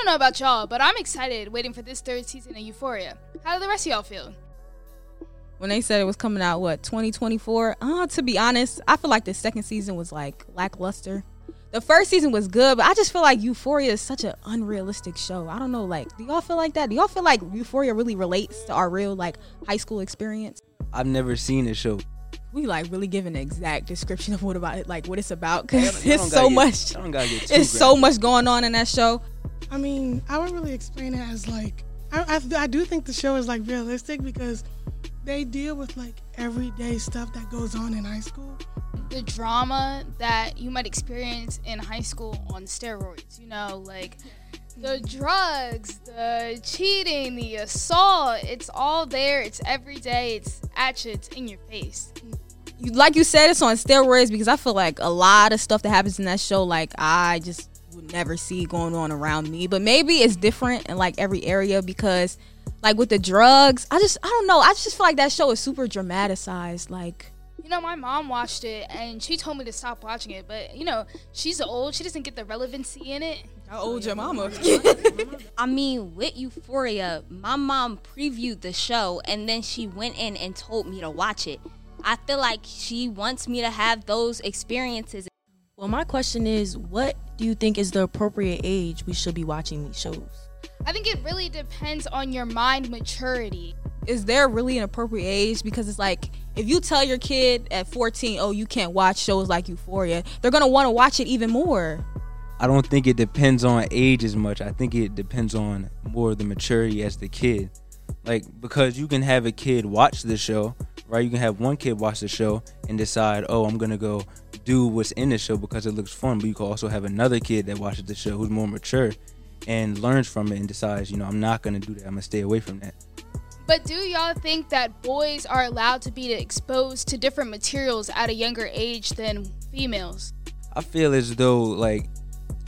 don't know about y'all, but I'm excited waiting for this third season of Euphoria. How do the rest of y'all feel? when they said it was coming out what 2024 uh to be honest i feel like the second season was like lackluster. The first season was good but i just feel like euphoria is such an unrealistic show. I don't know like do y'all feel like that? Do y'all feel like euphoria really relates to our real like high school experience? I've never seen the show. we like really give an exact description of what about it like what it's about because it's so get- much y'all don't gotta get too it's so much going on in that show I mean, I would really explain it as like I, I, I do think the show is like realistic because they deal with like everyday stuff that goes on in high school. The drama that you might experience in high school on steroids, you know, like the drugs, the cheating, the assault, it's all there. It's every day. It's at you. It's in your face. like you said, it's on steroids because I feel like a lot of stuff that happens in that show, like I just would never see going on around me. But maybe it's different in like every area because, like with the drugs, I just I don't know. I just feel like that show is super dramatized. Like You know, my mom watched it and she told me to stop watching it, but you know, she's old. She doesn't get the relevancy in it. how old your mama? I mean, with Euphoria, my mom previewed the show and then she went in and told me to watch it. I feel like she wants me to have those experiences. Well, my question is, what do you think is the appropriate age we should be watching these shows? I think it really depends on your mind maturity. is there really an appropriate age? Because it's like if you tell your kid at 14, oh, you can't watch shows like Euphoria, they're gonna want to watch it even more. I don't think it depends on age as much. I think it depends on more the maturity as the kid. Like because you can have a kid watch the show, right? You can have one kid watch the show and decide, "Oh, I'm going to go do what's in the show because it looks fun." But you can also have another kid that watches the show who's more mature and learns from it and decides, "You know, I'm not going to do that. I'm going to stay away from that." But do y'all think that boys are allowed to be exposed to different materials at a younger age than females? I feel as though like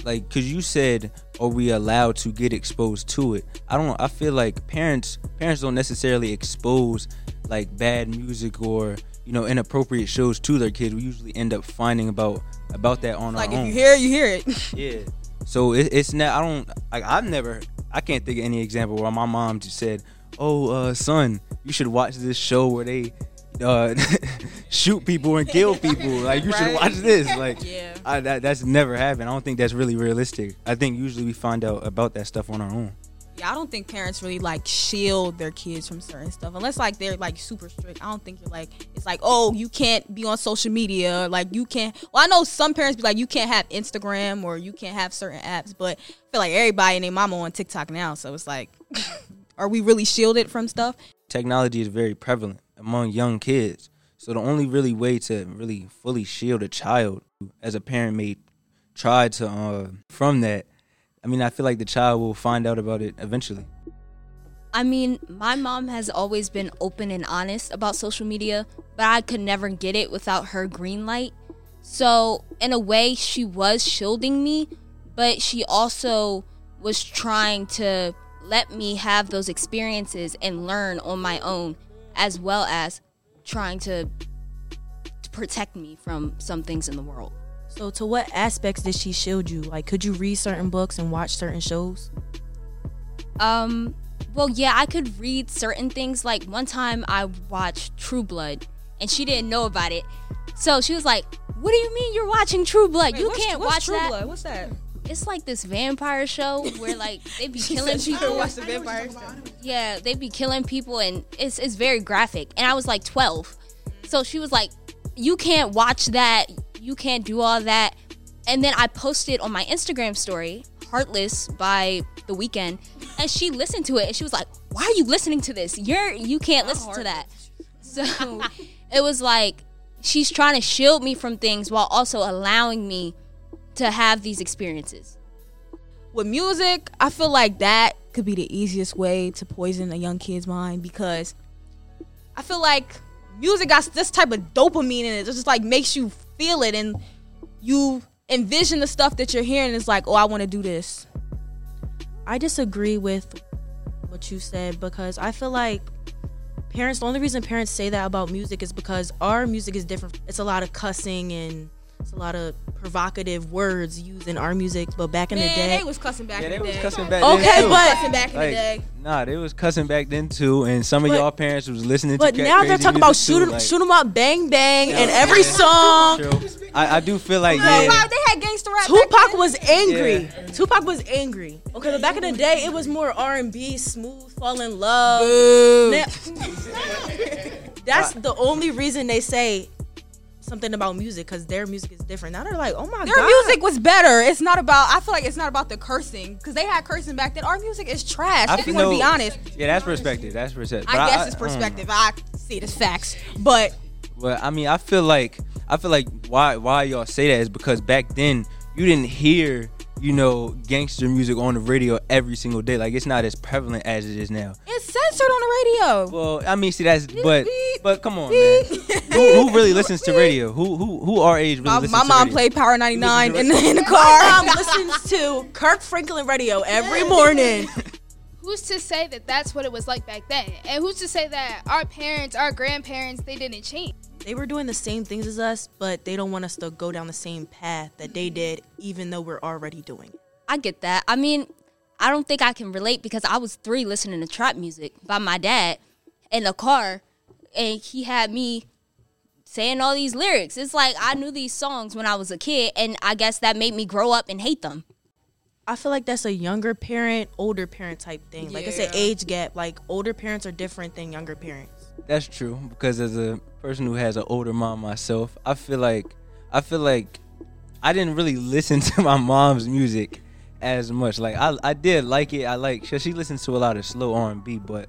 like cuz you said are we allowed to get exposed to it? I don't I feel like parents parents don't necessarily expose like bad music or you know inappropriate shows to their kids. We usually end up finding about about that on Like our if you hear it, you hear it. yeah. So it, it's not I don't like I've never I can't think of any example where my mom just said, "Oh, uh son, you should watch this show where they uh, shoot people and kill people. Like you should watch this. Like Yeah. I, that, that's never happened. I don't think that's really realistic. I think usually we find out about that stuff on our own. Yeah, I don't think parents really like shield their kids from certain stuff unless like they're like super strict. I don't think you're like it's like oh you can't be on social media like you can't. Well, I know some parents be like you can't have Instagram or you can't have certain apps, but I feel like everybody and their mama on TikTok now, so it's like, are we really shielded from stuff? Technology is very prevalent among young kids. So the only really way to really fully shield a child as a parent may try to uh, from that. I mean, I feel like the child will find out about it eventually. I mean, my mom has always been open and honest about social media, but I could never get it without her green light. So, in a way, she was shielding me, but she also was trying to let me have those experiences and learn on my own, as well as trying to, to protect me from some things in the world. So, to what aspects did she shield you? Like, could you read certain books and watch certain shows? Um, well, yeah, I could read certain things. Like one time I watched True Blood and she didn't know about it. So she was like, What do you mean you're watching True Blood? you can't watch True that. Blood? What's that? It's like this vampire show where like they be killing people. watch the vampire. Yeah, they be killing people and it's it's very graphic. And I was like 12. So she was like, "You can't watch that. You can't do all that." And then I posted on my Instagram story, "Heartless" by The Weeknd, and she listened to it and she was like, "Why are you listening to this? You're you can't listen to that." So it was like she's trying to shield me from things while also allowing me to have these experiences. with music, I feel like that could be the easiest way to poison a young kid's mind because I feel like music got this type of dopamine in it. It just like makes you feel it and you envision the stuff that you're hearing. It's like, oh, I want to do this. I disagree with what you said because I feel like parents, the only reason parents say that about music is because our music is different. It's a lot of cussing and It's a lot of provocative words used in our music, but back in Man, the day, they was cussing back Yeah, in they the was day. cussing back Okay, then too. but- cussing back in the day. nah, they was cussing back then too, and some of But- y'all parents was listening but to. ca- now they're talking about music, too, shoot 'em, like- shoot 'em up, bang bang, in Yeah. every song. I, I do feel like No, yeah. they had gangster rap. Tupac was angry. Tupac was angry. Okay, but back in the day, it was more R and B, smooth, fall in love. Now- that's the only reason they say something about music because their music is different. Now they're like, oh my Their god, their music was better. It's not about. I feel like it's not about the cursing because they had cursing back then. Our music is trash. I if you want to be honest, Yeah, that's perspective. That's perspective. I But guess it's I don't know. perspective. I see it as facts, but But I mean, I feel like I feel like why why y'all say that is because back then you didn't hear you know gangster music on the radio every single day. Like it's not as prevalent as it is now. it's censored on the radio. Well, I mean, see that's but but come on, man. who, who really listens to radio? Who who who our age really My, listens my to mom radio? played Power 99 in the, in the My mom listens to Kirk Franklin radio every morning. Who's to say that that's what it was like back then? And who's to say that our parents, our grandparents, they didn't change? They were doing the same things as us, but they don't want us to go down the same path that they mm-hmm. did, even though we're already doing it. I get that. I mean, I don't think I can relate because I was three listening to trap music by my dad in the car, and he had me saying all these lyrics. It's like I knew these songs when I was a kid, and I guess that made me grow up and hate them. I feel like that's a younger parent, older parent type thing. Like it's an age gap. Like older parents are different than younger parents. That's true because as a person who has an older mom myself, I feel like I feel like I didn't really listen to my mom's music as much. Like I I did like it. I like she, she listens to a lot of slow R and B, but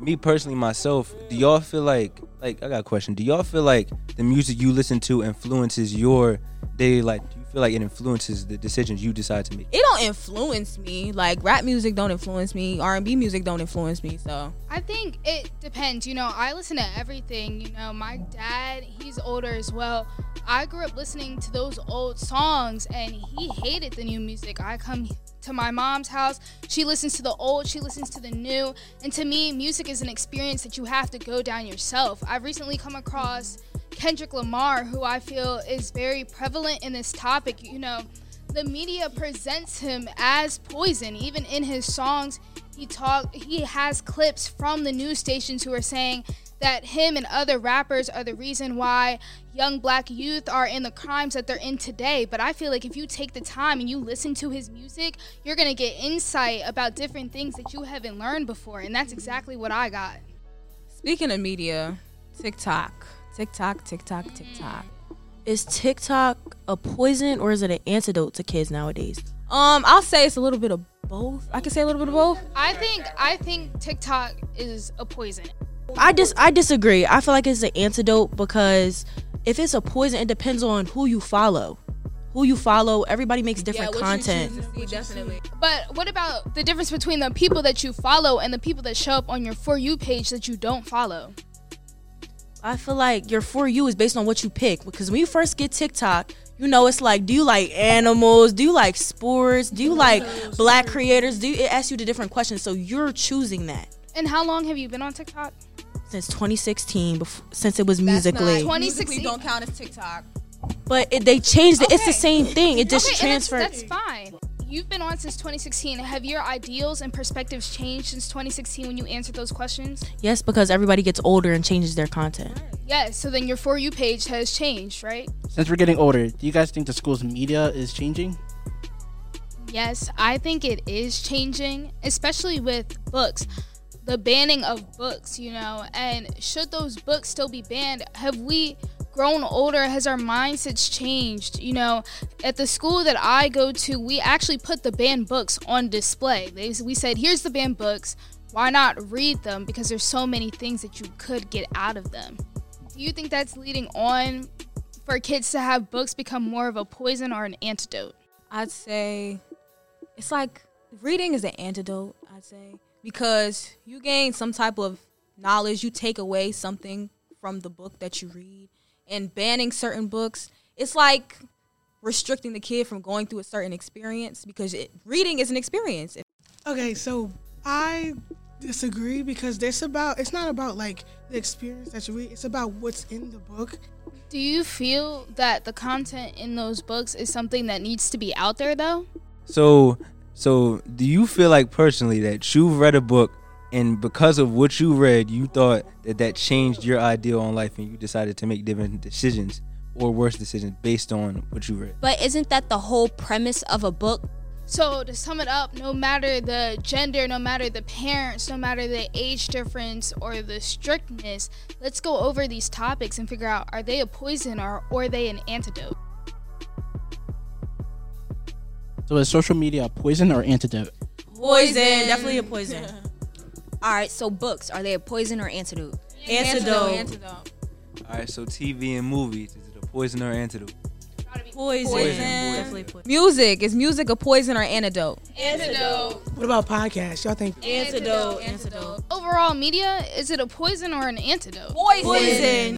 me personally myself, do y'all feel like like I got a question. Do y'all feel like the music you listen to influences your daily life? Do you feel like it influences the decisions you decide to make? It don't influence me. Like rap music don't influence me. R and B music don't influence me. So I think it depends. You know, I listen to everything. You know, my dad, he's older as well. I grew up listening to those old songs and he hated the new music. I come to my mom's house, she listens to the old, she listens to the new. And to me, music is an experience that you have to go down yourself. I've recently come across Kendrick Lamar, who I feel is very prevalent in this topic. You know, the media presents him as poison. Even in his songs he talk he has clips from the news stations who are saying that him and other rappers are the reason why young black youth are in the crimes that they're in today. But i feel like if you take the time and you listen to his music you're to get insight about different things that you haven't learned before. And that's exactly what i got. Speaking of media, TikTok, TikTok, TikTok, TikTok. Is TikTok a poison or is it an antidote to kids nowadays? Um, I'll say it's a little bit of both. I can say a little bit of both. i think i think tiktok is a poison I dis I disagree. I feel like it's an antidote because if it's a poison, it depends on who you follow. Who you follow, everybody makes different content. definitely. But what about the difference between the people that you follow and the people that show up on your For You page that you don't follow? I feel like your for you is based on what you pick because when you first get TikTok, you know it's like, do you like animals? Do you like sports? Do you like black creators? Do you, it asks you the different questions, so you're choosing that And how long have you been on TikTok? since 2016, bef- since it was That's Musical.ly. not- 2016. Musical.ly don't count as TikTok. But it, they changed it. It's the same thing. It just okay, transferred. That's, that's fine. You've been on since 2016. Have your ideals and perspectives changed since 2016 when you answered those questions? yes, because everybody gets older and changes their content. Yes. So then your For You page has changed, right? Since we're getting older, do you guys think the school's media is changing? Yes, I think it is changing, especially with books. The banning of books, you know, and should those books still be banned? Have we grown older? Has our mindsets changed? You know, at the school that I go to, we actually put the banned books on display. They, we said, here's the banned books. Why not read them? Because there's so many things that you could get out of them. Do you think that's leading on for kids to have books become more of a poison or an antidote? I'd say it's like reading is an antidote, I'd say, because you gain some type of knowledge, you take away something from the book that you read, and banning certain books, it's like restricting the kid from going through a certain experience because it, reading is an experience. Okay, so I disagree because it's about it's not about like the experience that you read. It's about what's in the book. Do you feel that the content in those books is something that needs to be out there though? So, so do you feel like personally that you've read a book and because of what you read, you thought that that changed your ideal on life and you decided to make different decisions or worse decisions based on what you read? But isn't that the whole premise of a book? So to sum it up, no matter the gender, no matter the parents, no matter the age difference or the strictness, let's go over these topics and figure out are they a poison or, or are they an antidote? So is social media a poison or antidote? Poison, definitely a poison. All right, so books are they a poison or antidote? Antidote. Antidote. All right, so TV and movies, is it a poison or antidote? Poison. Poison. Poison. Music is music a poison or antidote? Antidote. What about podcasts? Y'all think Antidote. Antidote. Overall media, is it a poison or an antidote? Poison.